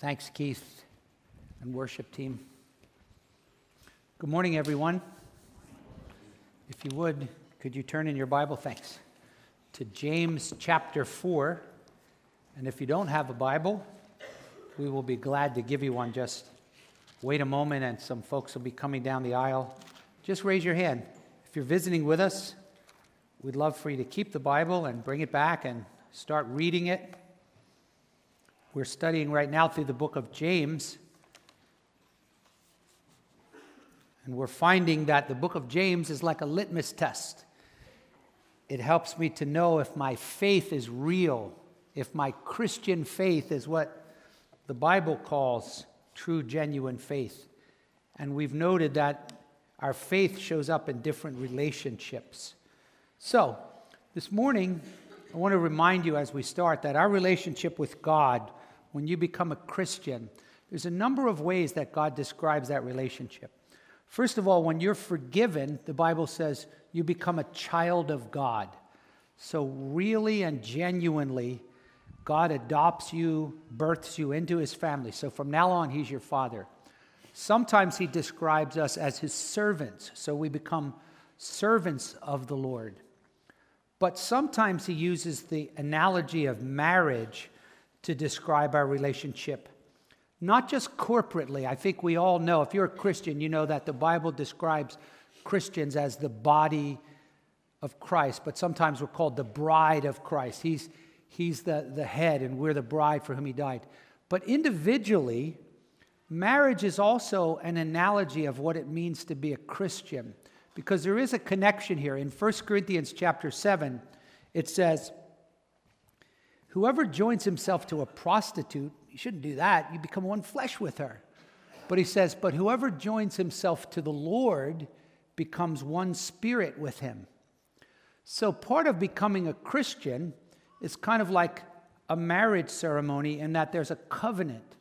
Thanks, Keith and worship team. Good morning, everyone. If you would, could you turn in your Bible? Thanks. To James chapter 4. And if you don't have a Bible, we will be glad to give you one. Just wait a moment, and some folks will be coming down the aisle. Just raise your hand. If you're visiting with us, we'd love for you to keep the Bible and bring it back and start reading it. We're studying right now through the book of James. And we're finding that the book of James is like a litmus test. It helps me to know if my faith is real, if my Christian faith is what the Bible calls true, genuine faith. And we've noted that our faith shows up in different relationships. So, this morning, I want to remind you as we start that our relationship with God, when you become a Christian, there's a number of ways that God describes that relationship. First of all, when you're forgiven, the Bible says you become a child of God. So, really and genuinely, God adopts you, births you into his family. So, from now on, he's your father. Sometimes he describes us as his servants, so we become servants of the Lord. But sometimes he uses the analogy of marriage to describe our relationship not just corporately. I think we all know, if you're a Christian, you know that the Bible describes Christians as the body of Christ, but sometimes we're called the bride of Christ. He's, he's the, the head, and we're the bride for whom he died. But individually, marriage is also an analogy of what it means to be a Christian, because there is a connection here. In 1 Corinthians chapter 7, it says, Whoever joins himself to a prostitute you shouldn't do that. You become one flesh with her. But he says, But whoever joins himself to the Lord becomes one spirit with him. So part of becoming a Christian is kind of like a marriage ceremony in that there's a covenant.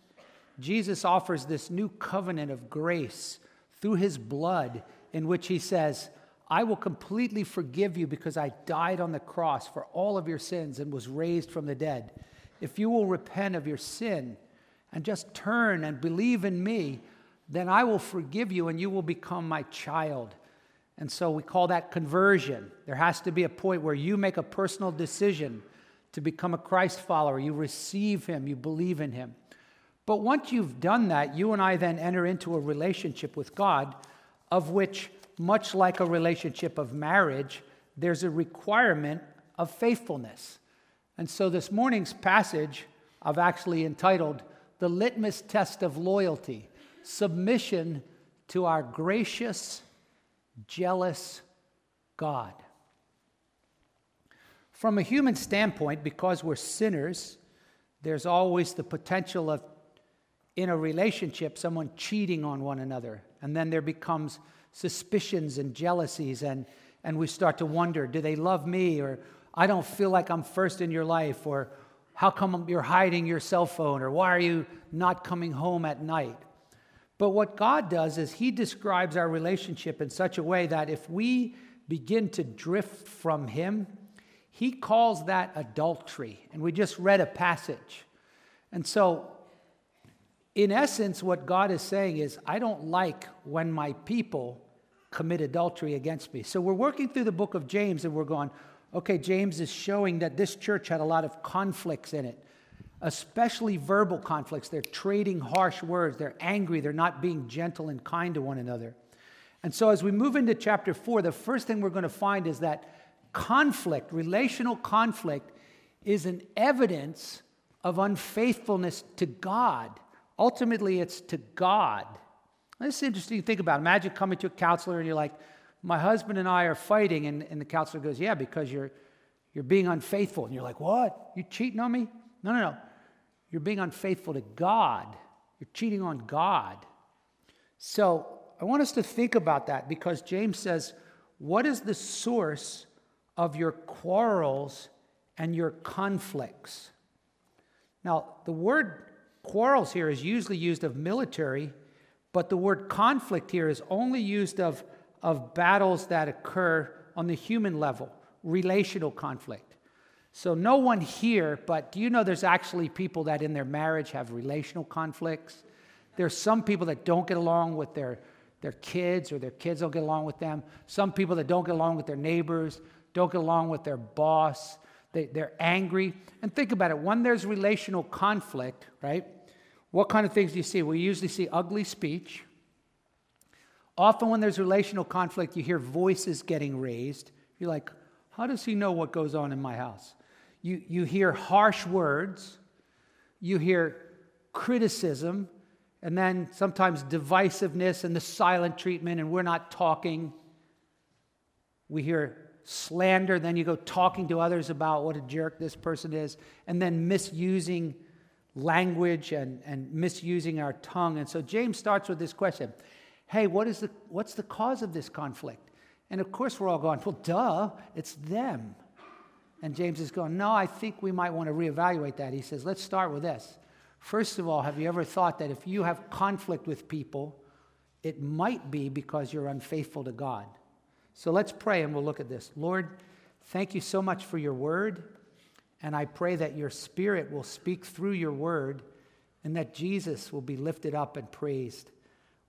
Jesus offers this new covenant of grace through his blood, in which he says, I will completely forgive you because I died on the cross for all of your sins and was raised from the dead. If you will repent of your sin and just turn and believe in me, then I will forgive you and you will become my child. And so we call that conversion. There has to be a point where you make a personal decision to become a Christ follower. You receive him, you believe in him. But once you've done that, you and I then enter into a relationship with God, of which, much like a relationship of marriage, there's a requirement of faithfulness. And so this morning's passage I've actually entitled The Litmus Test of Loyalty Submission to Our Gracious, Jealous God. From a human standpoint, because we're sinners, there's always the potential of, in a relationship, someone cheating on one another. And then there becomes suspicions and jealousies, and, and we start to wonder do they love me or, I don't feel like I'm first in your life, or how come you're hiding your cell phone, or why are you not coming home at night? But what God does is He describes our relationship in such a way that if we begin to drift from Him, He calls that adultery. And we just read a passage. And so, in essence, what God is saying is, I don't like when my people commit adultery against me. So, we're working through the book of James and we're going, Okay, James is showing that this church had a lot of conflicts in it, especially verbal conflicts. They're trading harsh words, they're angry, they're not being gentle and kind to one another. And so, as we move into chapter four, the first thing we're going to find is that conflict, relational conflict, is an evidence of unfaithfulness to God. Ultimately, it's to God. This is interesting to think about. Imagine coming to a counselor and you're like, my husband and I are fighting. And, and the counselor goes, Yeah, because you're, you're being unfaithful. And you're like, What? You cheating on me? No, no, no. You're being unfaithful to God. You're cheating on God. So I want us to think about that because James says, What is the source of your quarrels and your conflicts? Now, the word quarrels here is usually used of military, but the word conflict here is only used of of battles that occur on the human level, relational conflict. So, no one here, but do you know there's actually people that in their marriage have relational conflicts? There's some people that don't get along with their, their kids or their kids don't get along with them. Some people that don't get along with their neighbors, don't get along with their boss. They, they're angry. And think about it when there's relational conflict, right? What kind of things do you see? We usually see ugly speech. Often, when there's relational conflict, you hear voices getting raised. You're like, how does he know what goes on in my house? You, you hear harsh words, you hear criticism, and then sometimes divisiveness and the silent treatment, and we're not talking. We hear slander, then you go talking to others about what a jerk this person is, and then misusing language and, and misusing our tongue. And so James starts with this question Hey, what is the, what's the cause of this conflict? And of course, we're all going, Well, duh, it's them. And James is going, No, I think we might want to reevaluate that. He says, Let's start with this. First of all, have you ever thought that if you have conflict with people, it might be because you're unfaithful to God? So let's pray and we'll look at this. Lord, thank you so much for your word. And I pray that your spirit will speak through your word and that Jesus will be lifted up and praised.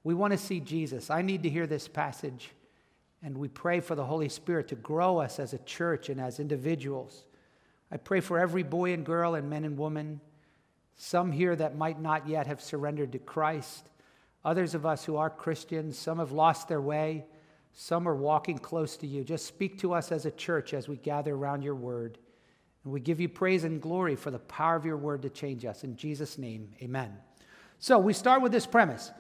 We want to see Jesus. I need to hear this passage. And we pray for the Holy Spirit to grow us as a church and as individuals. I pray for every boy and girl and men and woman, some here that might not yet have surrendered to Christ, others of us who are Christians, some have lost their way, some are walking close to you. Just speak to us as a church as we gather around your word. And we give you praise and glory for the power of your word to change us. In Jesus' name, amen. So we start with this premise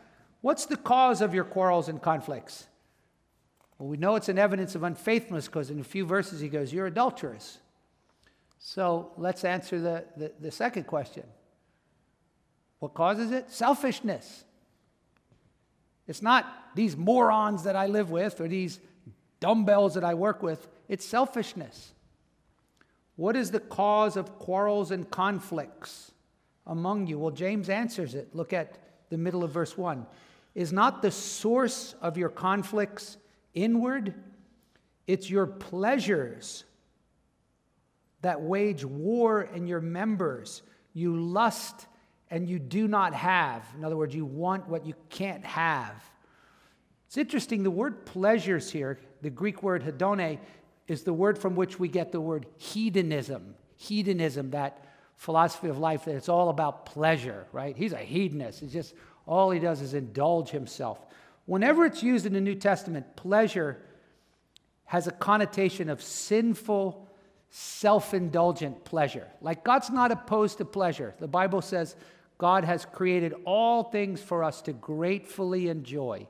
What's the cause of your quarrels and conflicts? Well, we know it's an evidence of unfaithfulness because in a few verses he goes, You're adulterous. So let's answer the, the, the second question What causes it? Selfishness. It's not these morons that I live with or these dumbbells that I work with, it's selfishness. What is the cause of quarrels and conflicts among you? Well, James answers it. Look at the middle of verse 1. Is not the source of your conflicts inward? It's your pleasures that wage war in your members. You lust and you do not have. In other words, you want what you can't have. It's interesting, the word pleasures here, the Greek word hedone, is the word from which we get the word hedonism. Hedonism, that philosophy of life that it's all about pleasure, right? He's a hedonist. It's just all he does is indulge himself. Whenever it's used in the New Testament, pleasure has a connotation of sinful, self indulgent pleasure. Like God's not opposed to pleasure. The Bible says God has created all things for us to gratefully enjoy.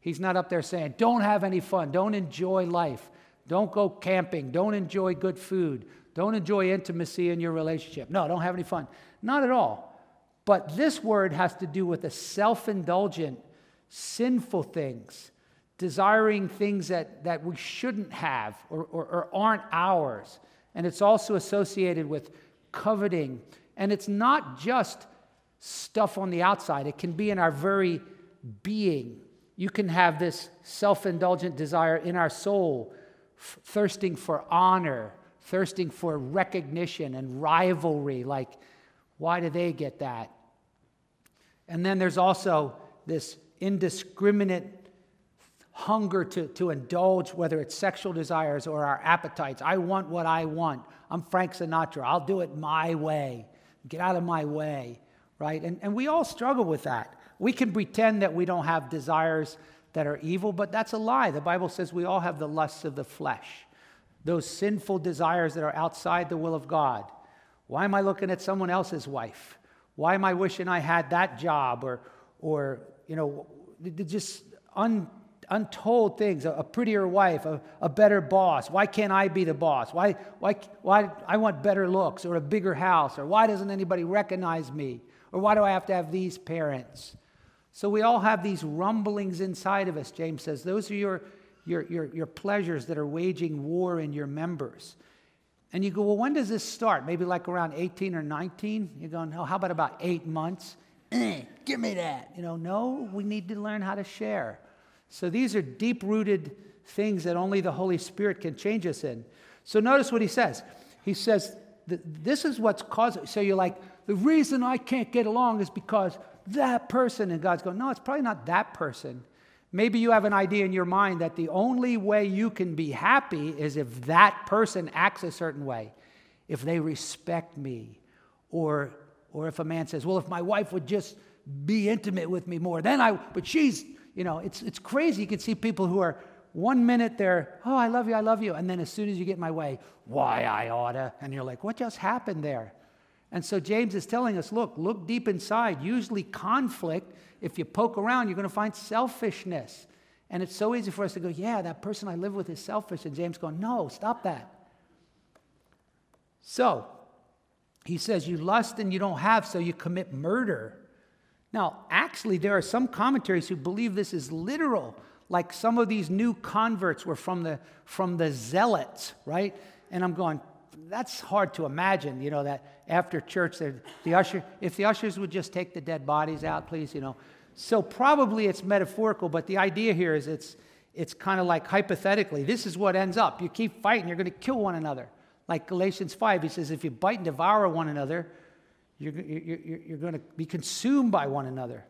He's not up there saying, don't have any fun, don't enjoy life, don't go camping, don't enjoy good food, don't enjoy intimacy in your relationship. No, don't have any fun. Not at all. But this word has to do with the self indulgent, sinful things, desiring things that, that we shouldn't have or, or, or aren't ours. And it's also associated with coveting. And it's not just stuff on the outside, it can be in our very being. You can have this self indulgent desire in our soul, thirsting for honor, thirsting for recognition and rivalry, like why do they get that? And then there's also this indiscriminate hunger to, to indulge, whether it's sexual desires or our appetites. I want what I want. I'm Frank Sinatra. I'll do it my way. Get out of my way, right? And, and we all struggle with that. We can pretend that we don't have desires that are evil, but that's a lie. The Bible says we all have the lusts of the flesh, those sinful desires that are outside the will of God. Why am I looking at someone else's wife? Why am I wishing I had that job? Or, or you know, just un, untold things a, prettier wife, a, a, better boss. Why can't I be the boss? Why, why, why I want better looks or a bigger house? Or why doesn't anybody recognize me? Or why do I have to have these parents? So we all have these rumblings inside of us, James says. Those are your, your, your, your pleasures that are waging war in your members. And you go, well, when does this start? Maybe like around 18 or 19? You're going, no, how about about eight months? Eh, give me that. You know, no, we need to learn how to share. So these are deep rooted things that only the Holy Spirit can change us in. So notice what he says. He says, this is what's causing. So you're like, the reason I can't get along is because that person. And God's going, no, it's probably not that person. Maybe you have an idea in your mind that the only way you can be happy is if that person acts a certain way, if they respect me, or, or if a man says, well, if my wife would just be intimate with me more, then I, but she's, you know, it's, it's crazy. You can see people who are one minute they're, oh, I love you, I love you. And then as soon as you get in my way, why I oughta. And you're like, what just happened there? And so James is telling us look, look deep inside. Usually, conflict, if you poke around, you're going to find selfishness. And it's so easy for us to go, yeah, that person I live with is selfish. And James going, no, stop that. So, he says, you lust and you don't have, so you commit murder. Now, actually, there are some commentaries who believe this is literal like some of these new converts were from the, from the zealots, right? And I'm going, that's hard to imagine, you know, that after church, the usher, if the ushers would just take the dead bodies out, please, you know. So probably it's metaphorical, but the idea here is it's, it's kind of like hypothetically, this is what ends up. You keep fighting, you're going to kill one another. Like Galatians 5, he says, if you bite and devour one another, you're, you're, you're going to be consumed by one another.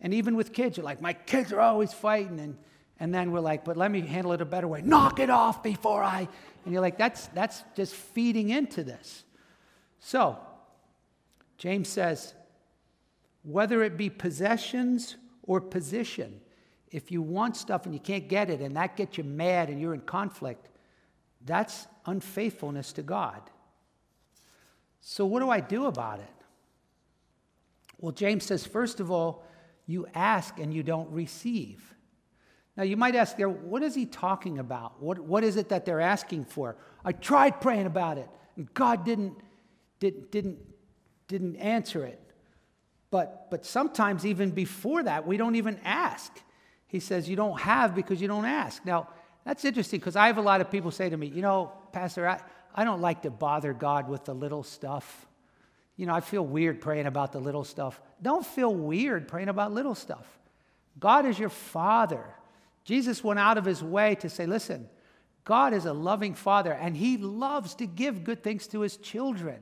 And even with kids, you're like, my kids are always fighting. And and then we're like, but let me handle it a better way. Knock it off before I. And you're like, that's, that's just feeding into this. So, James says, whether it be possessions or position, if you want stuff and you can't get it and that gets you mad and you're in conflict, that's unfaithfulness to God. So, what do I do about it? Well, James says, first of all, you ask and you don't receive. Now, you might ask there, what is he talking about? What, what is it that they're asking for? I tried praying about it, and God didn't, didn't, didn't, didn't answer it. But, but sometimes, even before that, we don't even ask. He says, You don't have because you don't ask. Now, that's interesting because I have a lot of people say to me, You know, Pastor, I, I don't like to bother God with the little stuff. You know, I feel weird praying about the little stuff. Don't feel weird praying about little stuff. God is your Father. Jesus went out of his way to say, listen, God is a loving father and he loves to give good things to his children.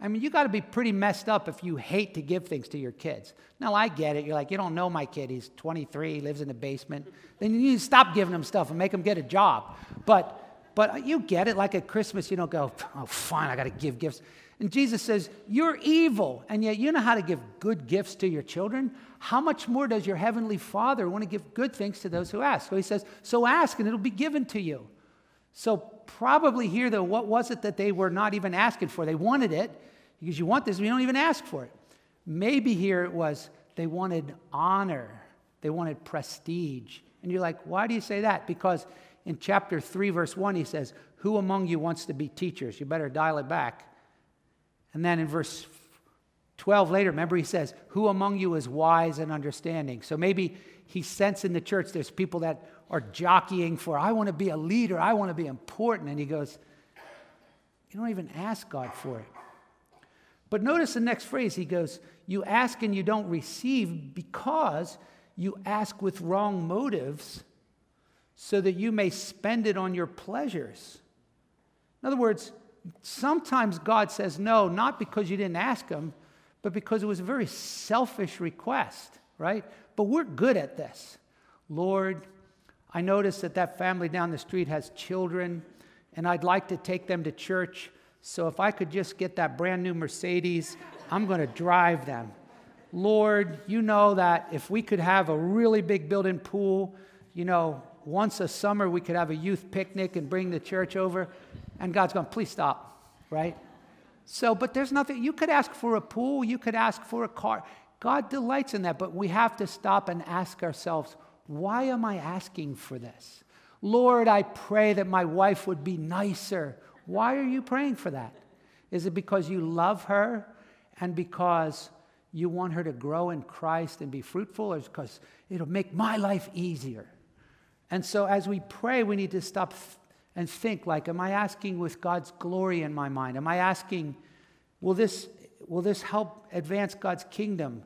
I mean, you got to be pretty messed up if you hate to give things to your kids. Now, I get it. You're like, you don't know my kid. He's 23, lives in the basement. Then you need to stop giving him stuff and make him get a job. But, but you get it. Like at Christmas, you don't go, oh, fine, I got to give gifts. And Jesus says, You're evil, and yet you know how to give good gifts to your children. How much more does your heavenly Father want to give good things to those who ask? So he says, So ask, and it'll be given to you. So, probably here, though, what was it that they were not even asking for? They wanted it because you want this, but you don't even ask for it. Maybe here it was they wanted honor, they wanted prestige. And you're like, Why do you say that? Because in chapter 3, verse 1, he says, Who among you wants to be teachers? You better dial it back. And then in verse 12 later, remember he says, Who among you is wise and understanding? So maybe he sensed in the church there's people that are jockeying for, I want to be a leader, I want to be important. And he goes, You don't even ask God for it. But notice the next phrase. He goes, You ask and you don't receive because you ask with wrong motives so that you may spend it on your pleasures. In other words, sometimes God says no, not because you didn't ask Him, but because it was a very selfish request, right? But we're good at this. Lord, I notice that that family down the street has children, and I'd like to take them to church. So if I could just get that brand new Mercedes, I'm going to drive them. Lord, you know that if we could have a really big built in pool, you know, once a summer we could have a youth picnic and bring the church over. And God's going, please stop, right? So, but there's nothing, you could ask for a pool, you could ask for a car. God delights in that, but we have to stop and ask ourselves, why am I asking for this? Lord, I pray that my wife would be nicer. Why are you praying for that? Is it because you love her and because you want her to grow in Christ and be fruitful, or because it'll make my life easier? And so, as we pray, we need to stop and think like, am I asking with God's glory in my mind? Am I asking, will this, will this help advance God's kingdom?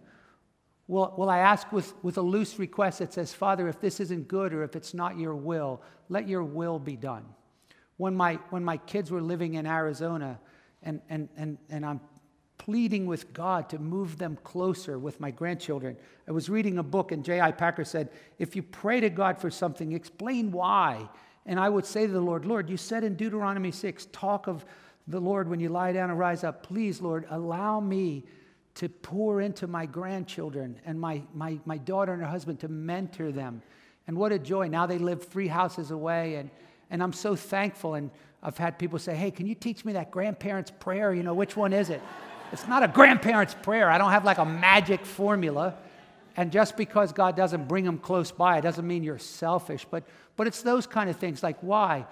Will, will I ask with, with a loose request that says, Father, if this isn't good or if it's not your will, let your will be done? When my, when my kids were living in Arizona and, and, and, and I'm pleading with God to move them closer with my grandchildren. I was reading a book, and J.I. Packer said, If you pray to God for something, explain why. And I would say to the Lord, Lord, you said in Deuteronomy 6, talk of the Lord when you lie down and rise up. Please, Lord, allow me to pour into my grandchildren and my, my, my daughter and her husband to mentor them. And what a joy. Now they live three houses away, and, and I'm so thankful. And I've had people say, Hey, can you teach me that grandparents' prayer? You know, which one is it? It's not a grandparent's prayer. I don't have like a magic formula. And just because God doesn't bring them close by, it doesn't mean you're selfish. But, but it's those kind of things like why?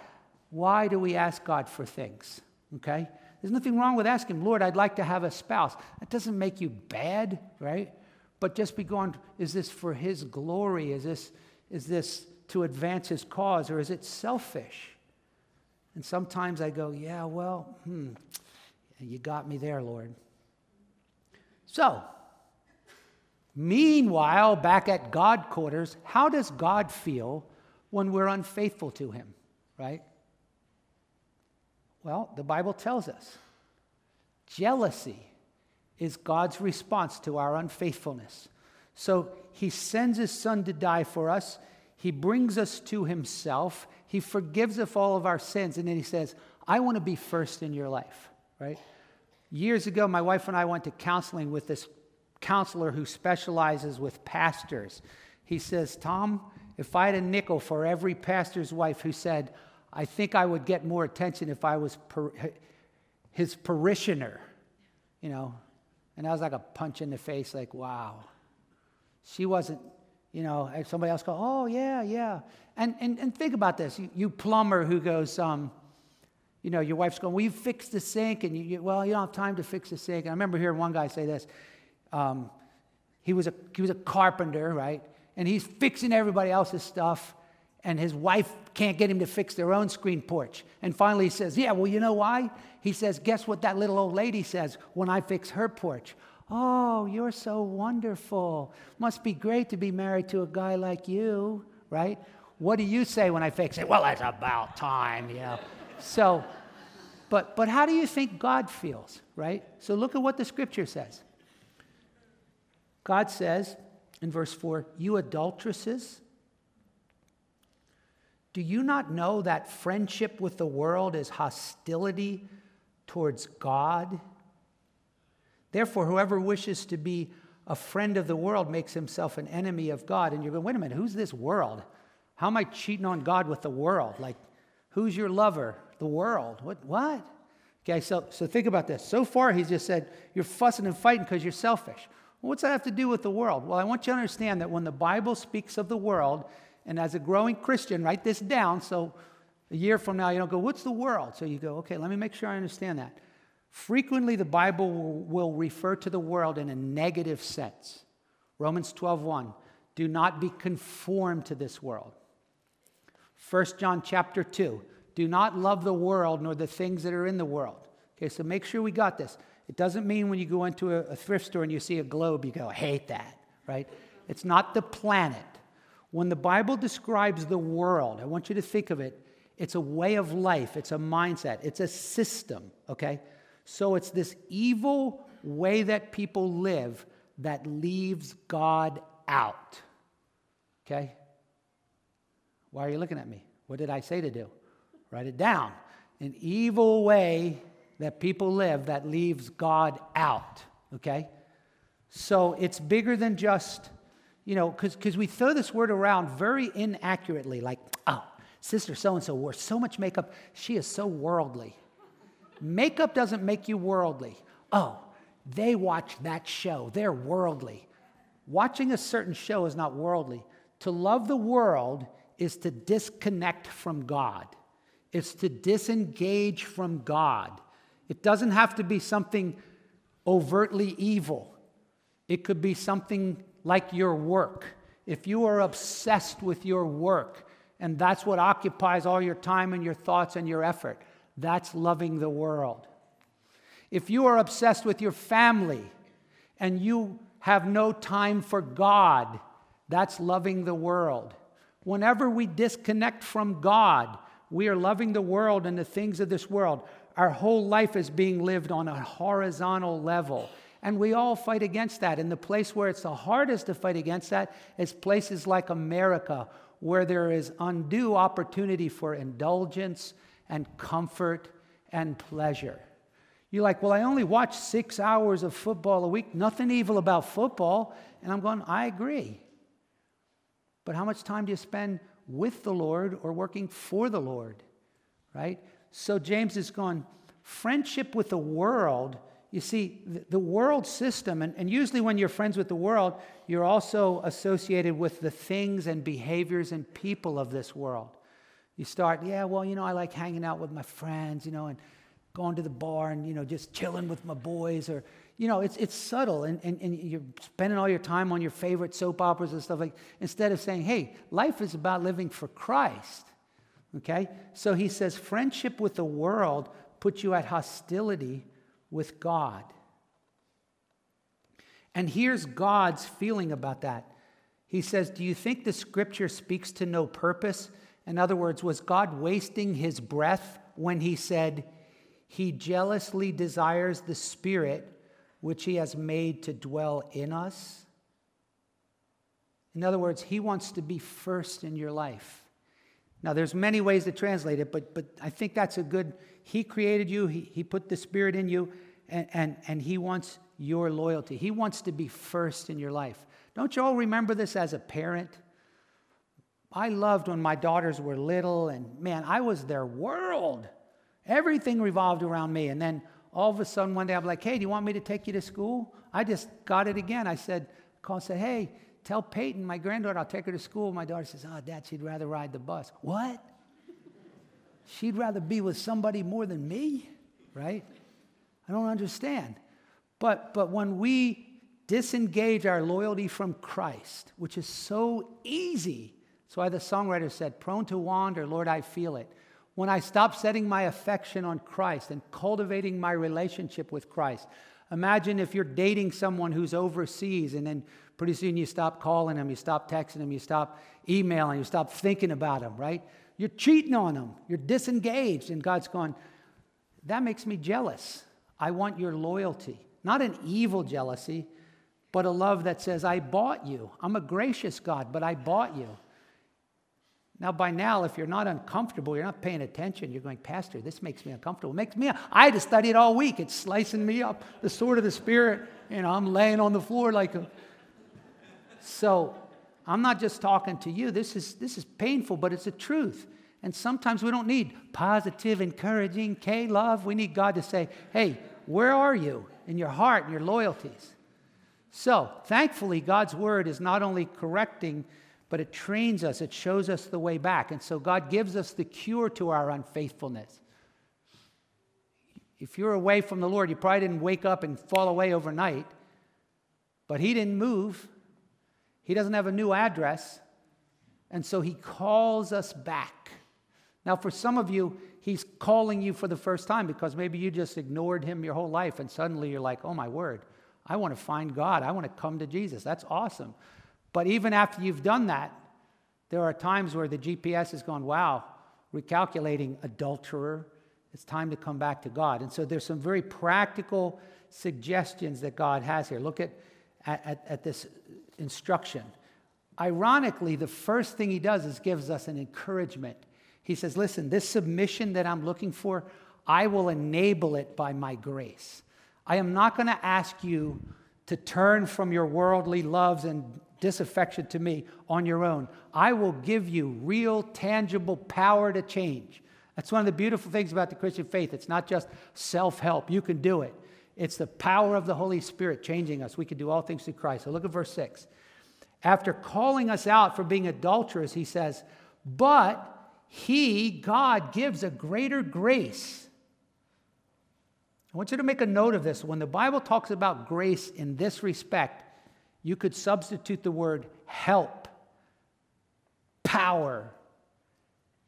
Why do we ask God for things? Okay? There's nothing wrong with asking, Lord, I'd like to have a spouse. That doesn't make you bad, right? But just be going, is this for His glory? Is this, is this to advance His cause? Or is it selfish? And sometimes I go, yeah, well, hmm, you got me there, Lord. So, meanwhile, back at God quarters, how does God feel when we're unfaithful to Him, right? Well, the Bible tells us jealousy is God's response to our unfaithfulness. So He sends His Son to die for us, He brings us to Himself, He forgives us all of our sins, and then He says, I want to be first in your life, right? Years ago, my wife and I went to counseling with this counselor who specializes with pastors. He says, Tom, if I had a nickel for every pastor's wife who said, I think I would get more attention if I was per- his parishioner, you know. And that was like a punch in the face, like, wow. She wasn't, you know, and somebody else go, oh, yeah, yeah. And, and, and think about this. You, you plumber who goes, um, you know, your wife's going, Will you fix the sink? And you, you, well, you don't have time to fix the sink. And I remember hearing one guy say this. Um, he, was a, he was a carpenter, right? And he's fixing everybody else's stuff. And his wife can't get him to fix their own screen porch. And finally he says, Yeah, well, you know why? He says, Guess what that little old lady says when I fix her porch? Oh, you're so wonderful. Must be great to be married to a guy like you, right? What do you say when I fix it? Well, it's about time, you know. So, but, but how do you think God feels, right? So look at what the scripture says. God says in verse 4, You adulteresses, do you not know that friendship with the world is hostility towards God? Therefore, whoever wishes to be a friend of the world makes himself an enemy of God. And you're going, wait a minute, who's this world? How am I cheating on God with the world? Like, who's your lover? the world. What? What? Okay, so, so think about this. So far, he's just said, you're fussing and fighting because you're selfish. What's that have to do with the world? Well, I want you to understand that when the Bible speaks of the world, and as a growing Christian, write this down so a year from now you don't go, What's the world? So you go, Okay, let me make sure I understand that. Frequently, the Bible will, will refer to the world in a negative sense. Romans 12 1. Do not be conformed to this world. 1 John chapter 2. Do not love the world nor the things that are in the world. Okay, so make sure we got this. It doesn't mean when you go into a, a thrift store and you see a globe, you go, I hate that, right? It's not the planet. When the Bible describes the world, I want you to think of it, it's a way of life, it's a mindset, it's a system, okay? So it's this evil way that people live that leaves God out, okay? Why are you looking at me? What did I say to do? Write it down. An evil way that people live that leaves God out, okay? So it's bigger than just, you know, because we throw this word around very inaccurately, like, oh, sister so and so wore so much makeup, she is so worldly. Makeup doesn't make you worldly. Oh, they watch that show, they're worldly. Watching a certain show is not worldly. To love the world is to disconnect from God. It's to disengage from God. It doesn't have to be something overtly evil, it could be something like your work. If you are obsessed with your work and that's what occupies all your time and your thoughts and your effort, that's loving the world. If you are obsessed with your family and you have no time for God, that's loving the world. Whenever we disconnect from God, we are loving the world and the things of this world. Our whole life is being lived on a horizontal level. And we all fight against that. And the place where it's the hardest to fight against that is places like America, where there is undue opportunity for indulgence and comfort and pleasure. You're like, well, I only watch six hours of football a week. Nothing evil about football. And I'm going, I agree. But how much time do you spend with the Lord or working for the Lord? Right? So James is going, friendship with the world. You see, the world system, and, and usually when you're friends with the world, you're also associated with the things and behaviors and people of this world. You start, yeah, well, you know, I like hanging out with my friends, you know, and going to the bar and, you know, just chilling with my boys or, you know, it's, it's subtle and, and, and you're spending all your time on your favorite soap operas and stuff like instead of saying, hey, life is about living for Christ. Okay? So he says, friendship with the world puts you at hostility with God. And here's God's feeling about that. He says, Do you think the scripture speaks to no purpose? In other words, was God wasting his breath when he said, He jealously desires the spirit which he has made to dwell in us. In other words, he wants to be first in your life. Now, there's many ways to translate it, but, but I think that's a good. He created you, he, he put the Spirit in you, and, and, and he wants your loyalty. He wants to be first in your life. Don't you all remember this as a parent? I loved when my daughters were little, and man, I was their world. Everything revolved around me. And then all of a sudden one day I'm like, hey, do you want me to take you to school? I just got it again. I said, call and said, hey, tell Peyton, my granddaughter, I'll take her to school. My daughter says, oh, Dad, she'd rather ride the bus. What? She'd rather be with somebody more than me, right? I don't understand. But, but when we disengage our loyalty from Christ, which is so easy, that's why the songwriter said, prone to wander, Lord, I feel it. When I stop setting my affection on Christ and cultivating my relationship with Christ. Imagine if you're dating someone who's overseas and then pretty soon you stop calling them, you stop texting them, you stop emailing, you stop thinking about them, right? You're cheating on them, you're disengaged, and God's going, that makes me jealous. I want your loyalty. Not an evil jealousy, but a love that says, I bought you. I'm a gracious God, but I bought you. Now, by now, if you're not uncomfortable, you're not paying attention, you're going, Pastor, this makes me uncomfortable. It makes me, I had to study it all week. It's slicing me up, the sword of the Spirit. and I'm laying on the floor like a. So, I'm not just talking to you. This is, this is painful, but it's the truth. And sometimes we don't need positive, encouraging, K love. We need God to say, hey, where are you in your heart and your loyalties? So, thankfully, God's word is not only correcting but it trains us, it shows us the way back. And so God gives us the cure to our unfaithfulness. If you're away from the Lord, you probably didn't wake up and fall away overnight, but He didn't move. He doesn't have a new address. And so He calls us back. Now, for some of you, He's calling you for the first time because maybe you just ignored Him your whole life and suddenly you're like, oh my word, I want to find God. I want to come to Jesus. That's awesome. But even after you've done that, there are times where the GPS has gone, wow, recalculating adulterer. It's time to come back to God. And so there's some very practical suggestions that God has here. Look at, at, at this instruction. Ironically, the first thing he does is gives us an encouragement. He says, Listen, this submission that I'm looking for, I will enable it by my grace. I am not going to ask you to turn from your worldly loves and disaffection to me on your own. I will give you real, tangible power to change. That's one of the beautiful things about the Christian faith. It's not just self help, you can do it. It's the power of the Holy Spirit changing us. We can do all things through Christ. So look at verse 6. After calling us out for being adulterous, he says, But he, God, gives a greater grace. I want you to make a note of this. When the Bible talks about grace in this respect, you could substitute the word help, power,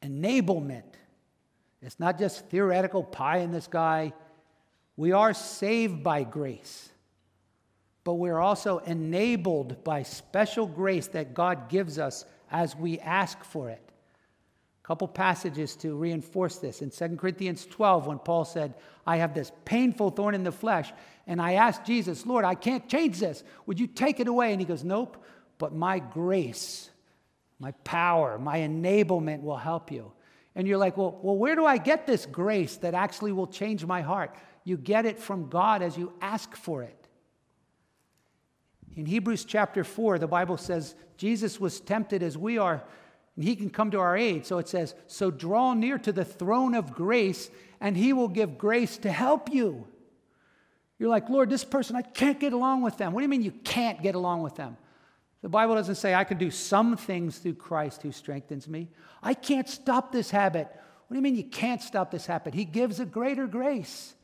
enablement. It's not just theoretical pie in the sky. We are saved by grace, but we're also enabled by special grace that God gives us as we ask for it. Couple passages to reinforce this. In 2 Corinthians 12, when Paul said, I have this painful thorn in the flesh, and I asked Jesus, Lord, I can't change this. Would you take it away? And he goes, Nope, but my grace, my power, my enablement will help you. And you're like, well, well, where do I get this grace that actually will change my heart? You get it from God as you ask for it. In Hebrews chapter 4, the Bible says Jesus was tempted as we are, and he can come to our aid. So it says, So draw near to the throne of grace, and he will give grace to help you. You're like, Lord, this person, I can't get along with them. What do you mean you can't get along with them? The Bible doesn't say I can do some things through Christ who strengthens me. I can't stop this habit. What do you mean you can't stop this habit? He gives a greater grace.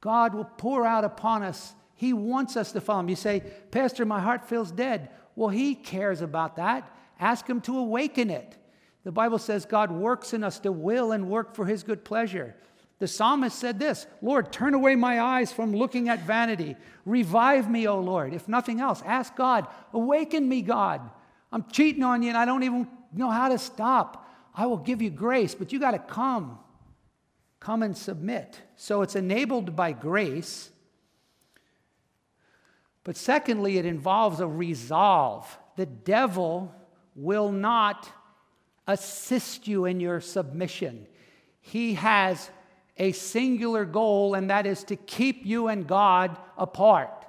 God will pour out upon us. He wants us to follow him. You say, Pastor, my heart feels dead. Well, he cares about that. Ask Him to awaken it. The Bible says God works in us to will and work for His good pleasure. The psalmist said this Lord, turn away my eyes from looking at vanity. Revive me, O Lord. If nothing else, ask God, awaken me, God. I'm cheating on you and I don't even know how to stop. I will give you grace, but you got to come. Come and submit. So it's enabled by grace. But secondly, it involves a resolve. The devil will not assist you in your submission. He has a singular goal, and that is to keep you and God apart.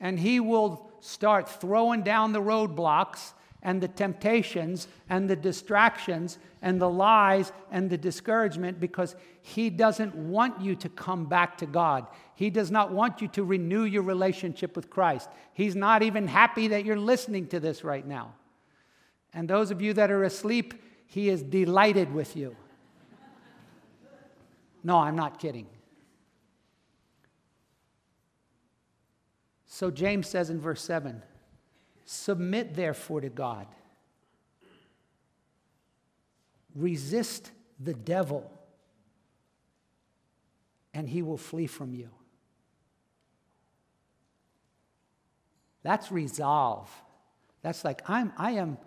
And He will start throwing down the roadblocks and the temptations and the distractions and the lies and the discouragement because He doesn't want you to come back to God. He does not want you to renew your relationship with Christ. He's not even happy that you're listening to this right now. And those of you that are asleep, he is delighted with you. No, I'm not kidding. So James says in verse 7 Submit therefore to God, resist the devil, and he will flee from you. That's resolve. That's like, I'm, I am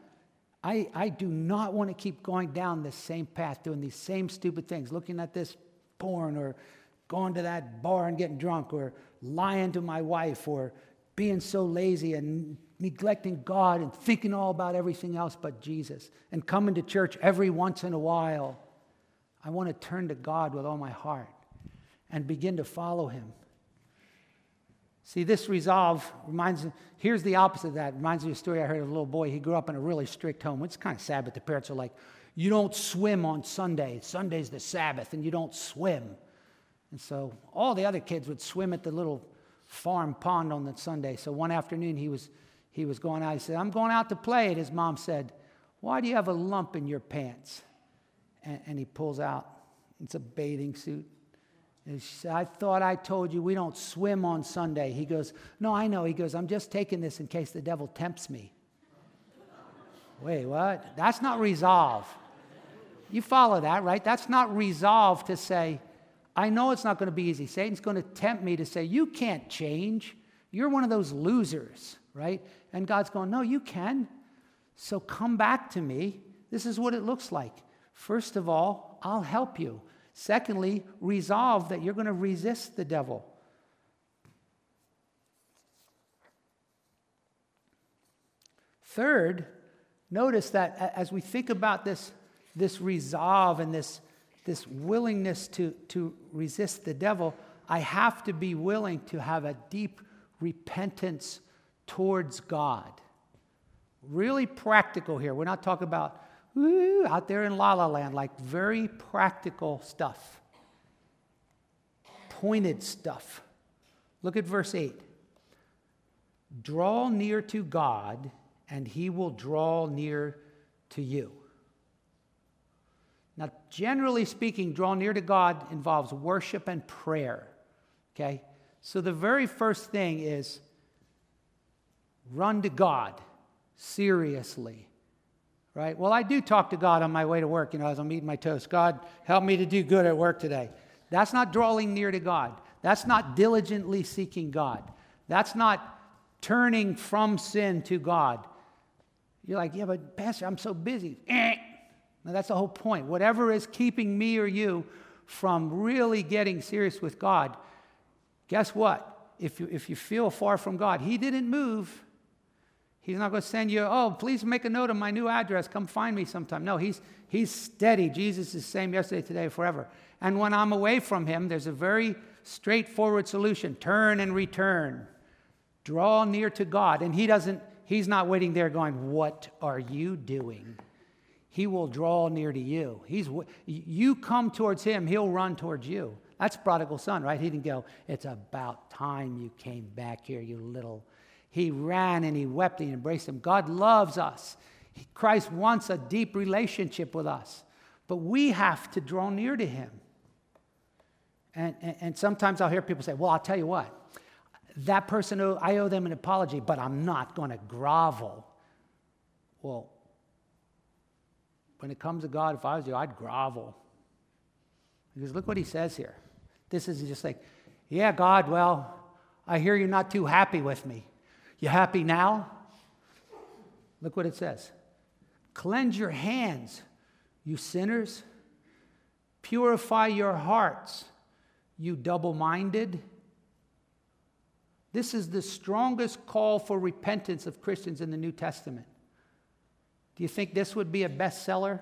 I, I do not want to keep going down this same path, doing these same stupid things, looking at this porn or going to that bar and getting drunk or lying to my wife or being so lazy and neglecting God and thinking all about everything else but Jesus and coming to church every once in a while. I want to turn to God with all my heart and begin to follow Him. See, this resolve reminds me, here's the opposite of that. Reminds me of a story I heard of a little boy. He grew up in a really strict home. It's kind of sad, but the parents are like, you don't swim on Sunday. Sunday's the Sabbath, and you don't swim. And so all the other kids would swim at the little farm pond on that Sunday. So one afternoon he was, he was going out. He said, I'm going out to play. And his mom said, Why do you have a lump in your pants? And, and he pulls out, it's a bathing suit. Said, I thought I told you we don't swim on Sunday. He goes, No, I know. He goes, I'm just taking this in case the devil tempts me. Wait, what? That's not resolve. You follow that, right? That's not resolve to say, I know it's not going to be easy. Satan's going to tempt me to say, You can't change. You're one of those losers, right? And God's going, No, you can. So come back to me. This is what it looks like. First of all, I'll help you. Secondly, resolve that you're going to resist the devil. Third, notice that as we think about this, this resolve and this, this willingness to, to resist the devil, I have to be willing to have a deep repentance towards God. Really practical here. We're not talking about woo, out there in La La Land, like very practical stuff, pointed stuff. Look at verse 8. Draw near to God, and he will draw near to you. Now, generally speaking, draw near to God involves worship and prayer. Okay? So the very first thing is run to God seriously right? Well, I do talk to God on my way to work, you know, as I'm eating my toast. God, help me to do good at work today. That's not drawing near to God. That's not diligently seeking God. That's not turning from sin to God. You're like, yeah, but Pastor, I'm so busy. Eh. Now, that's the whole point. Whatever is keeping me or you from really getting serious with God, guess what? If you, if you feel far from God, He didn't move. He's not going to send you, oh, please make a note of my new address. Come find me sometime. No, he's, he's steady. Jesus is the same yesterday, today, forever. And when I'm away from him, there's a very straightforward solution turn and return. Draw near to God. And he doesn't, he's not waiting there going, What are you doing? He will draw near to you. He's, you come towards him, he'll run towards you. That's prodigal son, right? He didn't go, It's about time you came back here, you little he ran and he wept and he embraced him. God loves us. Christ wants a deep relationship with us, but we have to draw near to him. And, and, and sometimes I'll hear people say, Well, I'll tell you what, that person, oh, I owe them an apology, but I'm not going to grovel. Well, when it comes to God, if I was you, I'd grovel. Because look what he says here. This is just like, yeah, God, well, I hear you're not too happy with me. You happy now? Look what it says Cleanse your hands, you sinners. Purify your hearts, you double minded. This is the strongest call for repentance of Christians in the New Testament. Do you think this would be a bestseller?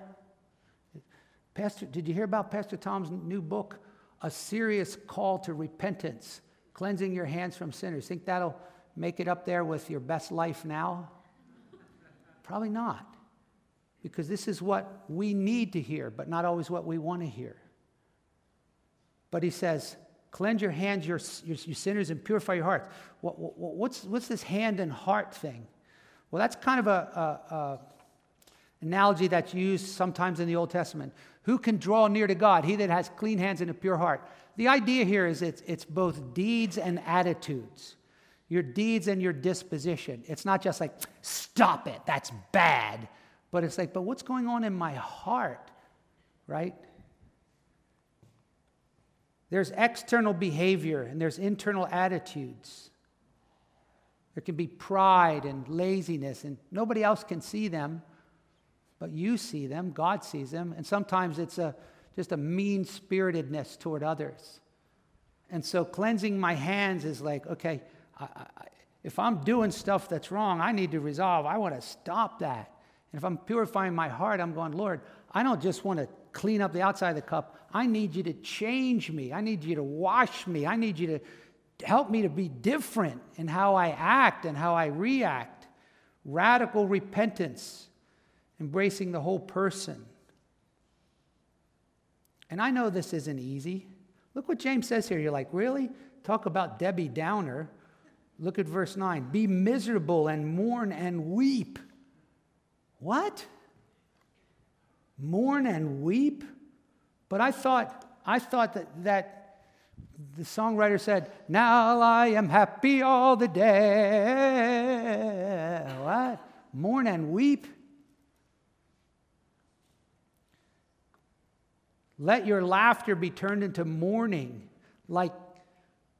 Pastor, did you hear about Pastor Tom's new book, A Serious Call to Repentance, Cleansing Your Hands from Sinners? Think that'll make it up there with your best life now? Probably not. Because this is what we need to hear, but not always what we want to hear. But he says, Cleanse your hands, your, your, your sinners, and purify your hearts. What, what, what's, what's this hand and heart thing? Well, that's kind of a, a, a analogy that's used sometimes in the Old Testament. Who can draw near to God? He that has clean hands and a pure heart. The idea here is it's, it's both deeds and attitudes your deeds and your disposition. It's not just like, stop it, that's bad. But it's like, but what's going on in my heart, right? There's external behavior and there's internal attitudes. There can be pride and laziness, and nobody else can see them, but you see them, God sees them, and sometimes it's a, just a mean spiritedness toward others. And so cleansing my hands is like, okay, I, if I'm doing stuff that's wrong, I need to resolve. I want to stop that. And if I'm purifying my heart, I'm going, Lord, I don't just want to clean up the outside of the cup. I need you to change me. I need you to wash me. I need you to help me to be different in how I act and how I react. Radical repentance, embracing the whole person. And I know this isn't easy. Look what James says here. You're like, really? Talk about Debbie Downer. Look at verse 9. Be miserable and mourn and weep. What? Mourn and weep? But I thought, I thought that, that the songwriter said, Now I am happy all the day. What? Mourn and weep? Let your laughter be turned into mourning. Like,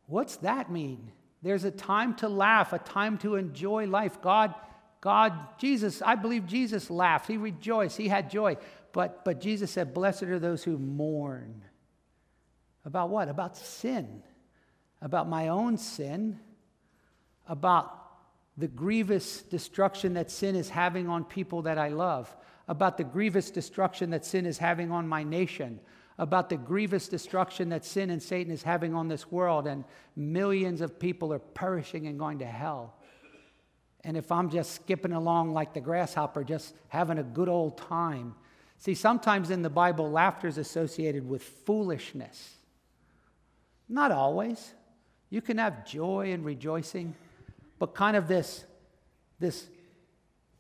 what's that mean? There's a time to laugh, a time to enjoy life. God, God, Jesus, I believe Jesus laughed. He rejoiced. He had joy. But, but Jesus said, Blessed are those who mourn. About what? About sin. About my own sin. About the grievous destruction that sin is having on people that I love. About the grievous destruction that sin is having on my nation about the grievous destruction that sin and Satan is having on this world, and millions of people are perishing and going to hell. And if I'm just skipping along like the grasshopper, just having a good old time. See, sometimes in the Bible, laughter is associated with foolishness. Not always. You can have joy and rejoicing, but kind of this, this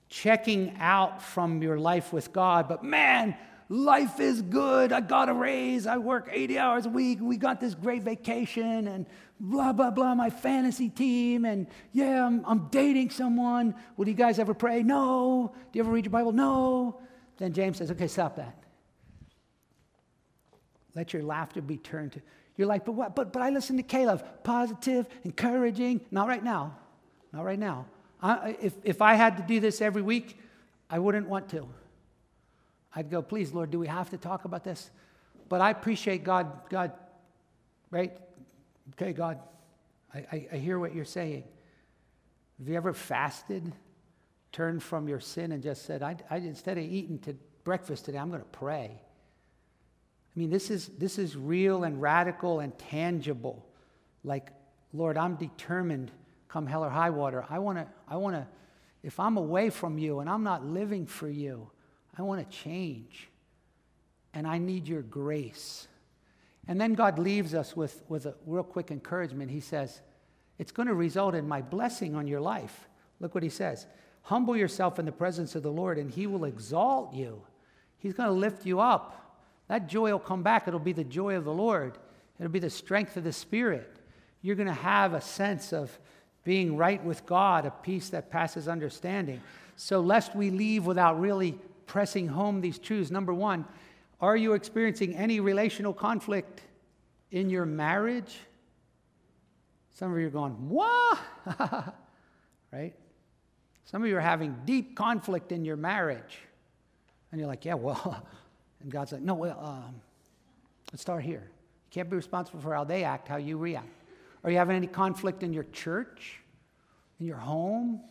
checking out from your life with God. But man, life is good. I got a raise. I work 80 hours a week. We got this great vacation and blah, blah, blah, my fantasy team. And yeah, I'm, I'm dating someone. Would you guys ever pray? No. Do you ever read your Bible? No. Then James says, okay, stop that. Let your laughter be turned to. You're like, but what? But, but I listen to K-LOVE. Positive, encouraging. Not right now. Not right now. I, if, if I had to do this every week, I wouldn't want to. I'd go, please, Lord, do we have to talk about this? But I appreciate God, God, right? Okay, God, I, I, hear what you're saying. Have you ever fasted, turned from your sin, and just said, I, I instead of eating to breakfast today, I'm going to pray? I mean, this is, this is real and radical and tangible. Like, Lord, I'm determined, come hell or high water. I want to, I want to, if I'm away from you and I'm not living for you, I want to change. And I need your grace. And then God leaves us with, with a real quick encouragement. He says, It's going to result in my blessing on your life. Look what he says Humble yourself in the presence of the Lord, and he will exalt you. He's going to lift you up. That joy will come back. It'll be the joy of the Lord, it'll be the strength of the Spirit. You're going to have a sense of being right with God, a peace that passes understanding. So, lest we leave without really pressing home these truths, number one, are you experiencing any relational conflict in your marriage? Some of you are going, what? right? Some of you are having deep conflict in your marriage. And you're like, yeah, well, and God's like, no, well, um, let's start here. You can't be responsible for how they act, how you react. Are you having any conflict in your church, in your home,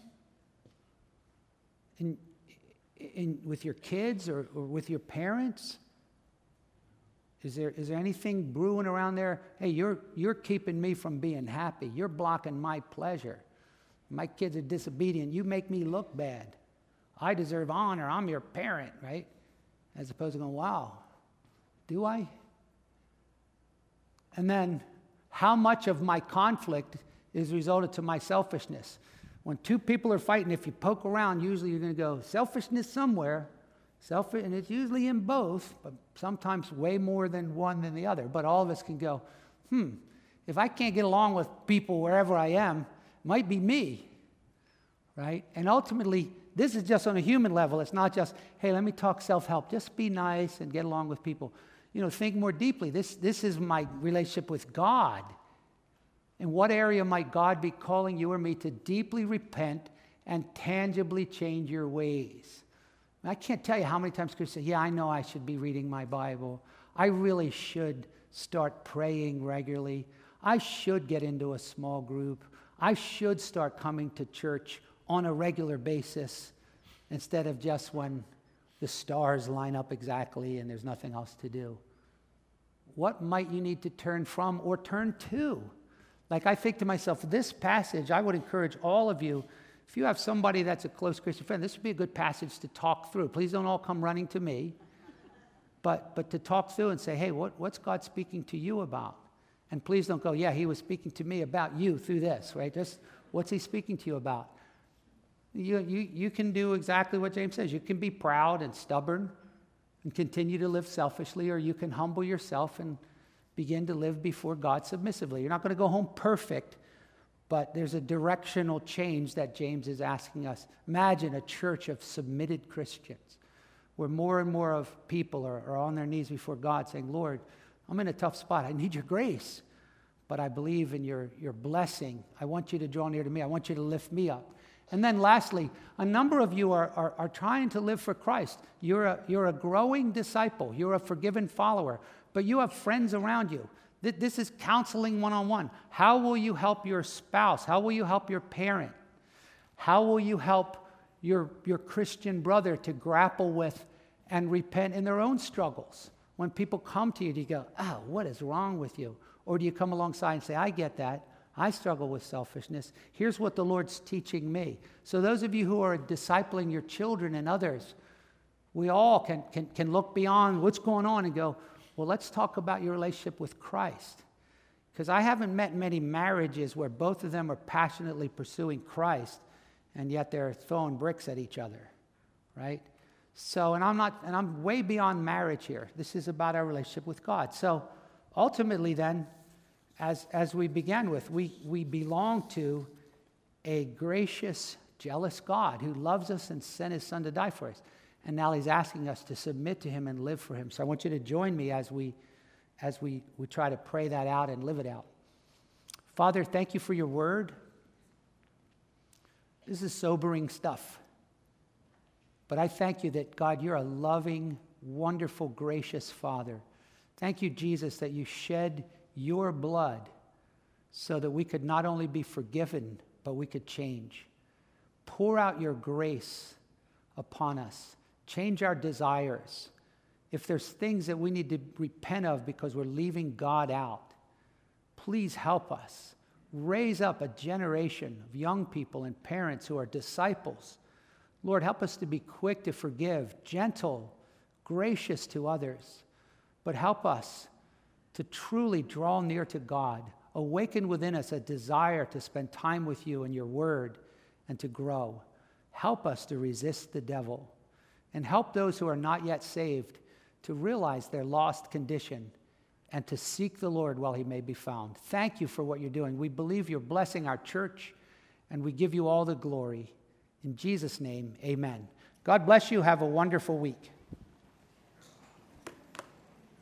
in, in, with your kids or, or with your parents? Is there, is there anything brewing around there? Hey, you're, you're keeping me from being happy. You're blocking my pleasure. My kids are disobedient. You make me look bad. I deserve honor. I'm your parent, right? As opposed to going, wow, do I? And then, how much of my conflict is resulted to my selfishness? When two people are fighting, if you poke around, usually you're going to go selfishness somewhere. Selfish, and it's usually in both, but sometimes way more than one than the other. But all of us can go, hmm, if I can't get along with people wherever I am, it might be me, right? And ultimately, this is just on a human level. It's not just, hey, let me talk self help. Just be nice and get along with people. You know, think more deeply. This, this is my relationship with God. In what area might God be calling you or me to deeply repent and tangibly change your ways? I can't tell you how many times Christians say, Yeah, I know I should be reading my Bible. I really should start praying regularly. I should get into a small group. I should start coming to church on a regular basis instead of just when the stars line up exactly and there's nothing else to do. What might you need to turn from or turn to? Like I think to myself, this passage, I would encourage all of you if you have somebody that's a close Christian friend, this would be a good passage to talk through. Please don't all come running to me, but, but to talk through and say, hey, what, what's God speaking to you about? And please don't go, yeah, he was speaking to me about you through this, right? Just what's he speaking to you about? You, you, you can do exactly what James says. You can be proud and stubborn and continue to live selfishly, or you can humble yourself and begin to live before God submissively. You're not going to go home perfect, but there's a directional change that James is asking us. Imagine a church of submitted Christians where more and more of people are, are on their knees before God saying, Lord, I'm in a tough spot. I need your grace, but I believe in your, your blessing. I want you to draw near to me. I want you to lift me up. And then, lastly, a number of you are, are, are, trying to live for Christ. You're a, you're a growing disciple, you're a forgiven follower, but you have friends around you this is counseling one on one. How will you help your spouse? How will you help your parent? How will you help your, your Christian brother to grapple with and repent in their own struggles? When people come to you, do you go, oh, what is wrong with you? Or do you come alongside and say, I get that. I struggle with selfishness. Here's what the Lord's teaching me. So, those of you who are discipling your children and others, we all can, can, can look beyond what's going on and go, well, let's talk about your relationship with Christ. Because I haven't met many marriages where both of them are passionately pursuing Christ and yet they're throwing bricks at each other, right? So, and I'm not, and I'm way beyond marriage here. This is about our relationship with God. So, ultimately, then, as, as we began with, we, we belong to a gracious, jealous God who loves us and sent his son to die for us. And now he's asking us to submit to him and live for him. So I want you to join me as we as we, we try to pray that out and live it out. Father, thank you for your word. This is sobering stuff. But I thank you that, God, you're a loving, wonderful, gracious Father. Thank you, Jesus, that you shed your blood so that we could not only be forgiven, but we could change. Pour out your grace upon us, change our desires. If there's things that we need to repent of because we're leaving God out, please help us. Raise up a generation of young people and parents who are disciples. Lord, help us to be quick to forgive, gentle, gracious to others, but help us to truly draw near to God. Awaken within us a desire to spend time with you and your word and to grow. Help us to resist the devil and help those who are not yet saved to realize their lost condition and to seek the Lord while he may be found. Thank you for what you're doing. We believe you're blessing our church and we give you all the glory. In Jesus' name, amen. God bless you. Have a wonderful week.